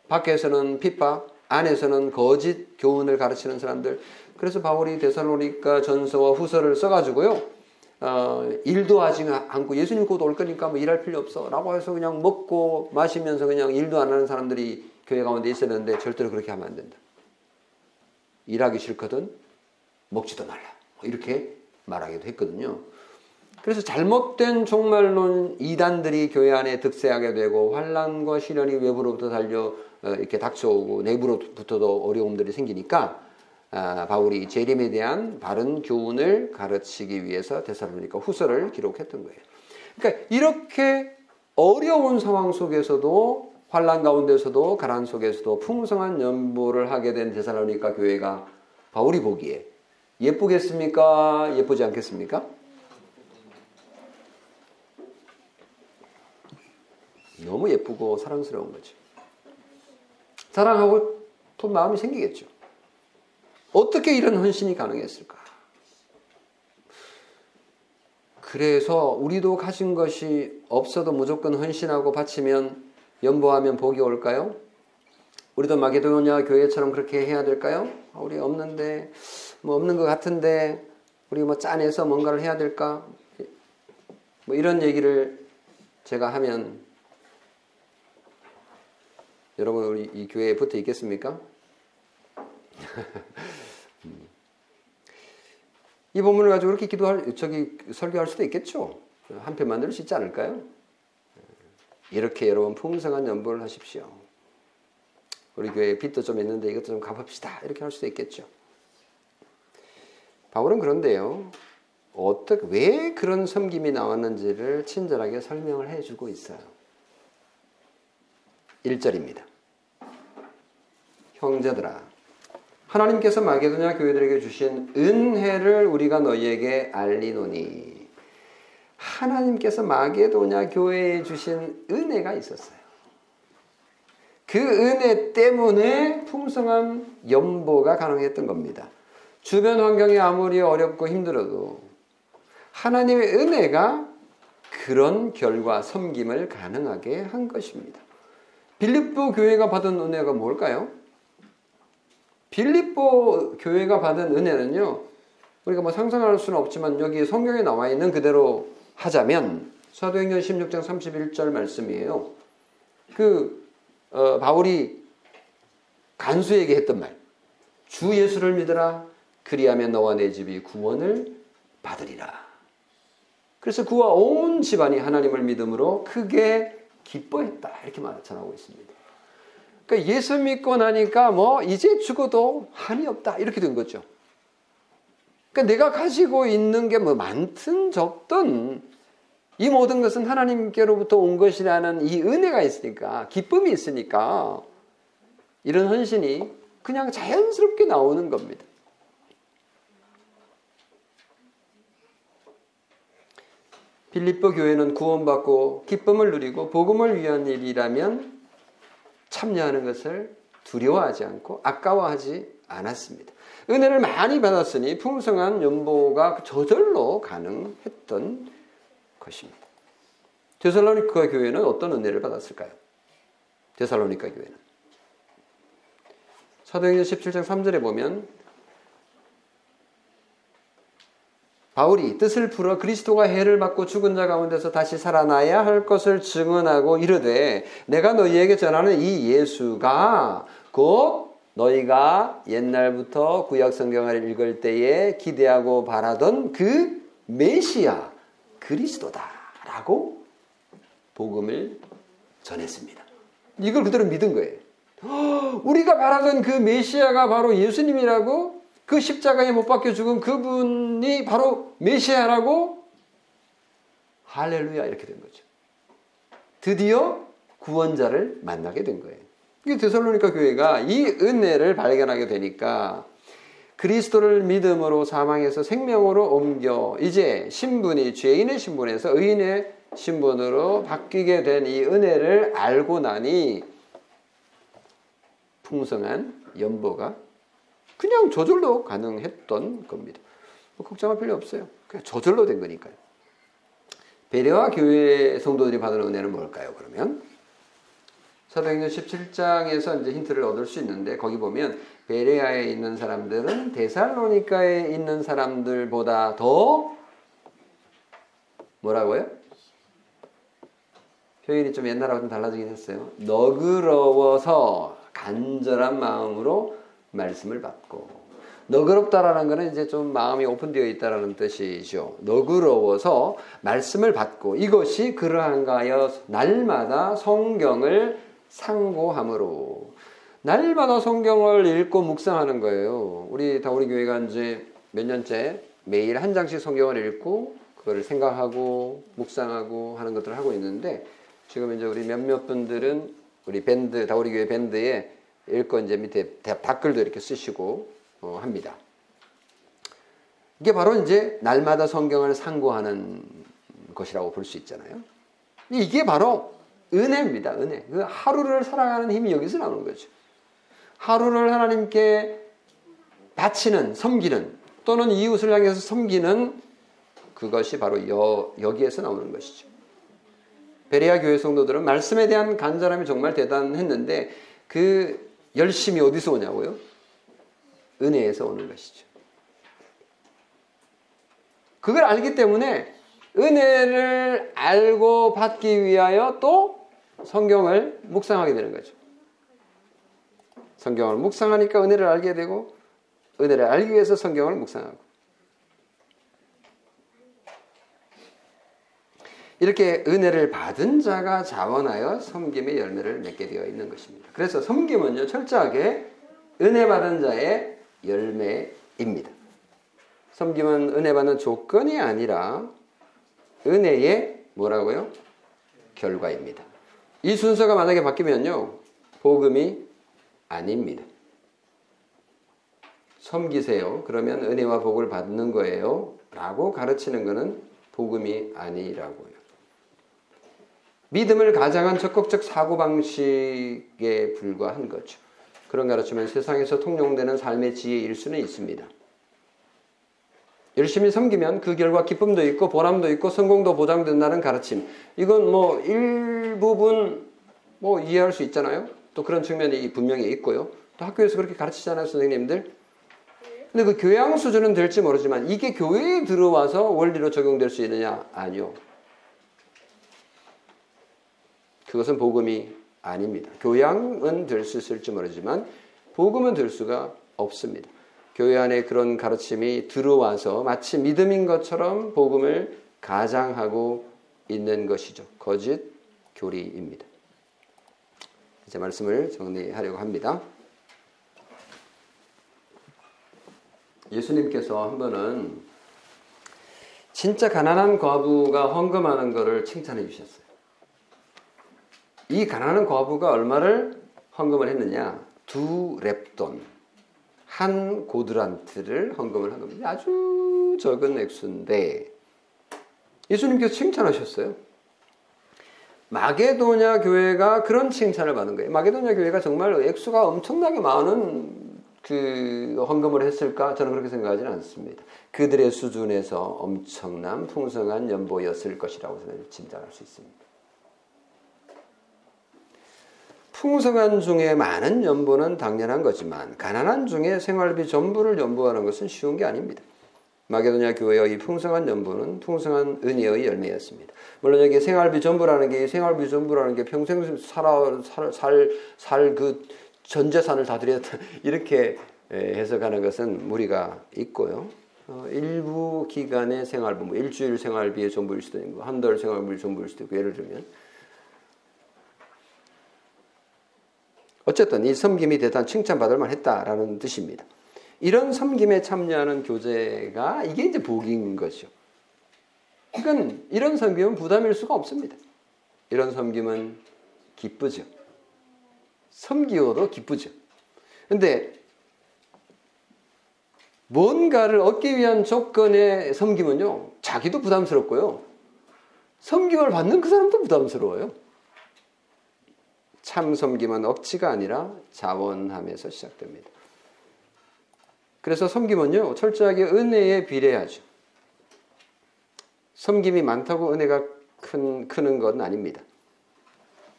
[SPEAKER 1] 밖에서는 핍박, 안에서는 거짓 교훈을 가르치는 사람들. 그래서 바울이 데살로니가 전서와 후서를 써가지고요. 어, 일도 하지 않고 예수님 곧 올 거니까 뭐 일할 필요 없어. 라고 해서 그냥 먹고 마시면서 그냥 일도 안 하는 사람들이 교회 가운데 있었는데 절대로 그렇게 하면 안 된다. 일하기 싫거든 먹지도 말라. 뭐 이렇게 말하기도 했거든요. 그래서 잘못된 종말론 이단들이 교회 안에 득세하게 되고 환란과 시련이 외부로부터 달려 어, 이렇게 닥쳐오고 내부로부터도 어려움들이 생기니까 아, 바울이 재림에 대한 바른 교훈을 가르치기 위해서 데살로니가 후서를 기록했던 거예요. 그러니까 이렇게 어려운 상황 속에서도 환란 가운데서도 가난 속에서도 풍성한 연보를 하게 된 데살로니가 교회가 바울이 보기에 예쁘겠습니까? 예쁘지 않겠습니까? 너무 예쁘고 사랑스러운 거죠. 사랑하고 또 마음이 생기겠죠. 어떻게 이런 헌신이 가능했을까? 그래서 우리도 가진 것이 없어도 무조건 헌신하고 바치면 연보하면 복이 올까요? 우리도 마게도냐 교회처럼 그렇게 해야 될까요? 아, 우리 없는데 뭐 없는 것 같은데 우리 뭐 짜내서 뭔가를 해야 될까? 뭐 이런 얘기를 제가 하면 여러분 우리 이 교회에 붙어 있겠습니까? 이 본문을 가지고 그렇게 기도할 저기 설교할 수도 있겠죠. 한편 만들 수 있지 않을까요? 이렇게 여러분 풍성한 연보를 하십시오. 우리 교회에 빚도 좀 있는데 이것도 좀 갚읍시다. 이렇게 할 수도 있겠죠. 바울은 그런데요. 어떻게 왜 그런 섬김이 나왔는지를 친절하게 설명을 해주고 있어요. 1절입니다. 형제들아 하나님께서 마게도냐 교회들에게 주신 은혜를 우리가 너희에게 알리노니 하나님께서 마게도냐 교회에 주신 은혜가 있었어요. 그 은혜 때문에 풍성한 연보가 가능했던 겁니다. 주변 환경이 아무리 어렵고 힘들어도 하나님의 은혜가 그런 결과 섬김을 가능하게 한 것입니다. 빌립보 교회가 받은 은혜가 뭘까요? 빌립보 교회가 받은 은혜는요. 우리가 뭐 상상할 수는 없지만 여기 성경에 나와 있는 그대로 하자면 사도행전 16장 31절 말씀이에요. 그 어, 바울이 간수에게 했던 말. 주 예수를 믿으라. 그리하면 너와 내 집이 구원을 받으리라. 그래서 그와 온 집안이 하나님을 믿음으로 크게 기뻐했다. 이렇게 말 전하고 있습니다. 그러니까 예수 믿고 나니까 뭐 이제 죽어도 한이 없다 이렇게 된 거죠. 그러니까 내가 가지고 있는 게 뭐 많든 적든 이 모든 것은 하나님께로부터 온 것이라는 이 은혜가 있으니까 기쁨이 있으니까 이런 헌신이 그냥 자연스럽게 나오는 겁니다. 빌립보 교회는 구원받고 기쁨을 누리고 복음을 위한 일이라면 참여하는 것을 두려워하지 않고 아까워하지 않았습니다. 은혜를 많이 받았으니 풍성한 연보가 저절로 가능했던 것입니다. 데살로니카 교회는 어떤 은혜를 받았을까요? 데살로니카 교회는 사도행전 17장 3절에 보면 바울이 뜻을 풀어 그리스도가 해를 받고 죽은 자 가운데서 다시 살아나야 할 것을 증언하고 이르되 내가 너희에게 전하는 이 예수가 곧 너희가 옛날부터 구약 성경을 읽을 때에 기대하고 바라던 그 메시아 그리스도다라고 복음을 전했습니다. 이걸 그대로 믿은 거예요. 우리가 바라던 그 메시아가 바로 예수님이라고 그 십자가에 못 박혀 죽은 그분이 바로 메시아라고 할렐루야 이렇게 된 거죠. 드디어 구원자를 만나게 된 거예요. 이 데살로니가 교회가 이 은혜를 발견하게 되니까 그리스도를 믿음으로 사망해서 생명으로 옮겨 이제 신분이 죄인의 신분에서 의인의 신분으로 바뀌게 된 이 은혜를 알고 나니 풍성한 연보가 그냥 저절로 가능했던 겁니다. 뭐 걱정할 필요 없어요. 그냥 저절로 된 거니까요. 배려와 교회 성도들이 받은 은혜는 뭘까요? 그러면 사도행전 17장에서 이제 힌트를 얻을 수 있는데 거기 보면 베레아에 있는 사람들은 데살로니카에 있는 사람들보다 더 뭐라고요? 표현이 좀 옛날하고 좀 달라지긴 했어요. 너그러워서 간절한 마음으로 말씀을 받고 너그럽다라는 것은 이제 좀 마음이 오픈되어 있다라는 뜻이죠. 너그러워서 말씀을 받고 이것이 그러한가여 날마다 성경을 상고함으로 날마다 성경을 읽고 묵상하는 거예요. 우리 다우리 교회가 이제 몇 년째 매일 한 장씩 성경을 읽고 그거를 생각하고 묵상하고 하는 것들을 하고 있는데 지금 이제 우리 몇몇 분들은 우리 밴드 다우리 교회 밴드에 읽고 이제 밑에 댓글도 이렇게 쓰시고 어, 합니다. 이게 바로 이제 날마다 성경을 상고하는 것이라고 볼 수 있잖아요. 이게 바로 은혜입니다. 은혜. 그 하루를 살아가는 힘이 여기서 나오는 거죠. 하루를 하나님께 바치는, 섬기는, 또는 이웃을 향해서 섬기는 그것이 바로 여, 여기에서 나오는 것이죠. 베레아 교회 성도들은 말씀에 대한 간절함이 정말 대단했는데 그 열심이 어디서 오냐고요? 은혜에서 오는 것이죠. 그걸 알기 때문에 은혜를 알고 받기 위하여 또 성경을 묵상하게 되는 거죠. 성경을 묵상하니까 은혜를 알게 되고 은혜를 알기 위해서 성경을 묵상하고 이렇게 은혜를 받은 자가 자원하여 섬김의 열매를 맺게 되어 있는 것입니다. 그래서 섬김은요 철저하게 은혜 받은 자의 열매입니다. 섬김은 은혜 받는 조건이 아니라 은혜의 뭐라고요? 결과입니다. 이 순서가 만약에 바뀌면요 복음이 아닙니다. 섬기세요. 그러면 은혜와 복을 받는 거예요. 라고 가르치는 것은 복음이 아니라고요. 믿음을 가장한 적극적 사고방식에 불과한 거죠. 그런 가르침은 세상에서 통용되는 삶의 지혜일 수는 있습니다. 열심히 섬기면 그 결과 기쁨도 있고 보람도 있고 성공도 보장된다는 가르침. 이건 뭐 일부분 뭐 이해할 수 있잖아요. 또 그런 측면이 분명히 있고요. 또 학교에서 그렇게 가르치잖아요, 선생님들. 근데 그 교양 수준은 될지 모르지만 이게 교회에 들어와서 원리로 적용될 수 있느냐? 아니요. 그것은 복음이 아닙니다. 교양은 될 수 있을지 모르지만 복음은 될 수가 없습니다. 교회 안에 그런 가르침이 들어와서 마치 믿음인 것처럼 복음을 가장하고 있는 것이죠. 거짓 교리입니다. 이제 말씀을 정리하려고 합니다. 예수님께서 한 번은 진짜 가난한 과부가 헌금하는 것을 칭찬해 주셨어요. 이 가난한 과부가 얼마를 헌금을 했느냐? 두 랩돈, 한 고드란트를 헌금을 한 겁니다. 아주 적은 액수인데 예수님께서 칭찬하셨어요. 마게도냐 교회가 그런 칭찬을 받은 거예요. 마게도냐 교회가 정말 액수가 엄청나게 많은 그 헌금을 했을까? 저는 그렇게 생각하지는 않습니다. 그들의 수준에서 엄청난 풍성한 연보였을 것이라고 저는 짐작할 수 있습니다. 풍성한 중에 많은 연보는 당연한 거지만 가난한 중에 생활비 전부를 연보하는 것은 쉬운 게 아닙니다. 마게도냐 교회의 이 풍성한 연보는 풍성한 은혜의 열매였습니다. 물론 여기 생활비 전부라는 게 생활비 전부라는 게 평생 살아 살살 그 전 재산을 다 드렸다 이렇게 해석하는 것은 무리가 있고요. 어, 일부 기간의 생활비, 뭐 일주일 생활비의 전부일 수도 있고 한 달 생활비의 전부일 수도 있고 예를 들면 어쨌든 이 섬김이 대단 칭찬받을 만했다라는 뜻입니다. 이런 섬김에 참여하는 교제가 이게 이제 복인 거죠. 이건 이런 섬김은 부담일 수가 없습니다. 이런 섬김은 기쁘죠. 섬기어도 기쁘죠. 근데 뭔가를 얻기 위한 조건의 섬김은요, 자기도 부담스럽고요. 섬김을 받는 그 사람도 부담스러워요. 참 섬김은 억지가 아니라 자원함에서 시작됩니다. 그래서 섬김은요, 철저하게 은혜에 비례하죠. 섬김이 많다고 은혜가 큰, 크는 건 아닙니다.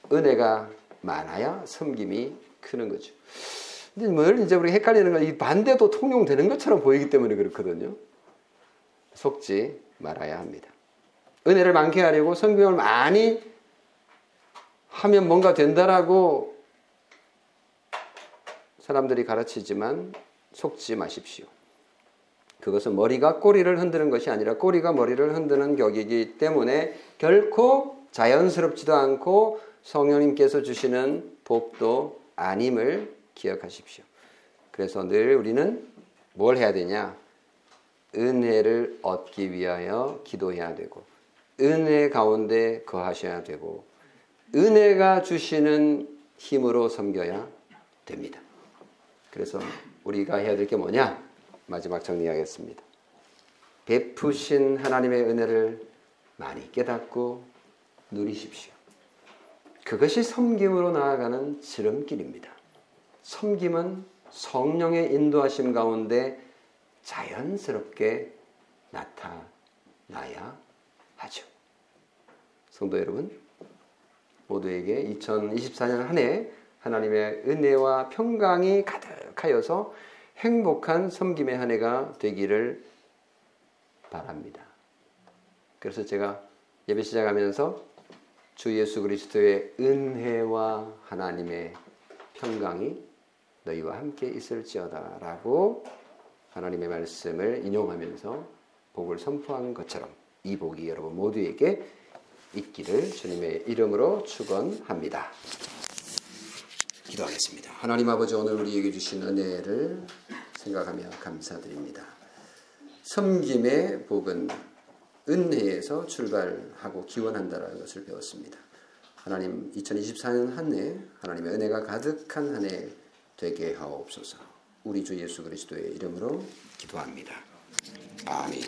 [SPEAKER 1] 은혜가 많아야 섬김이 크는 거죠. 근데 뭘 이제 우리 헷갈리는 건 이 반대도 통용되는 것처럼 보이기 때문에 그렇거든요. 속지 말아야 합니다. 은혜를 많게 하려고 성경을 많이 하면 뭔가 된다라고 사람들이 가르치지만 속지 마십시오. 그것은 머리가 꼬리를 흔드는 것이 아니라 꼬리가 머리를 흔드는 격이기 때문에 결코 자연스럽지도 않고 성령님께서 주시는 복도 아님을 기억하십시오. 그래서 늘 우리는 뭘 해야 되냐? 은혜를 얻기 위하여 기도해야 되고, 은혜 가운데 거하셔야 되고, 은혜가 주시는 힘으로 섬겨야 됩니다. 그래서 우리가 해야 될 게 뭐냐? 마지막 정리하겠습니다. 베푸신 하나님의 은혜를 많이 깨닫고 누리십시오. 그것이 섬김으로 나아가는 지름길입니다. 섬김은 성령의 인도하심 가운데 자연스럽게 나타나야 하죠. 성도 여러분, 모두에게 2024년 한 해 하나님의 은혜와 평강이 가득하여서 행복한 섬김의 한 해가 되기를 바랍니다. 그래서 제가 예배 시작하면서 주 예수 그리스도의 은혜와 하나님의 평강이 너희와 함께 있을지어다라고 하나님의 말씀을 인용하면서 복을 선포한 것처럼 이 복이 여러분 모두에게 있기를 주님의 이름으로 축원합니다. 기도하겠습니다. 하나님 아버지 오늘 우리에게 주신 은혜를 생각하며 감사드립니다. 섬김의 복은 은혜에서 출발하고 기원한다라는 것을 배웠습니다. 하나님 2024년 한 해 하나님의 은혜가 가득한 한 해 되게 하옵소서. 우리 주 예수 그리스도의 이름으로 기도합니다. 아멘.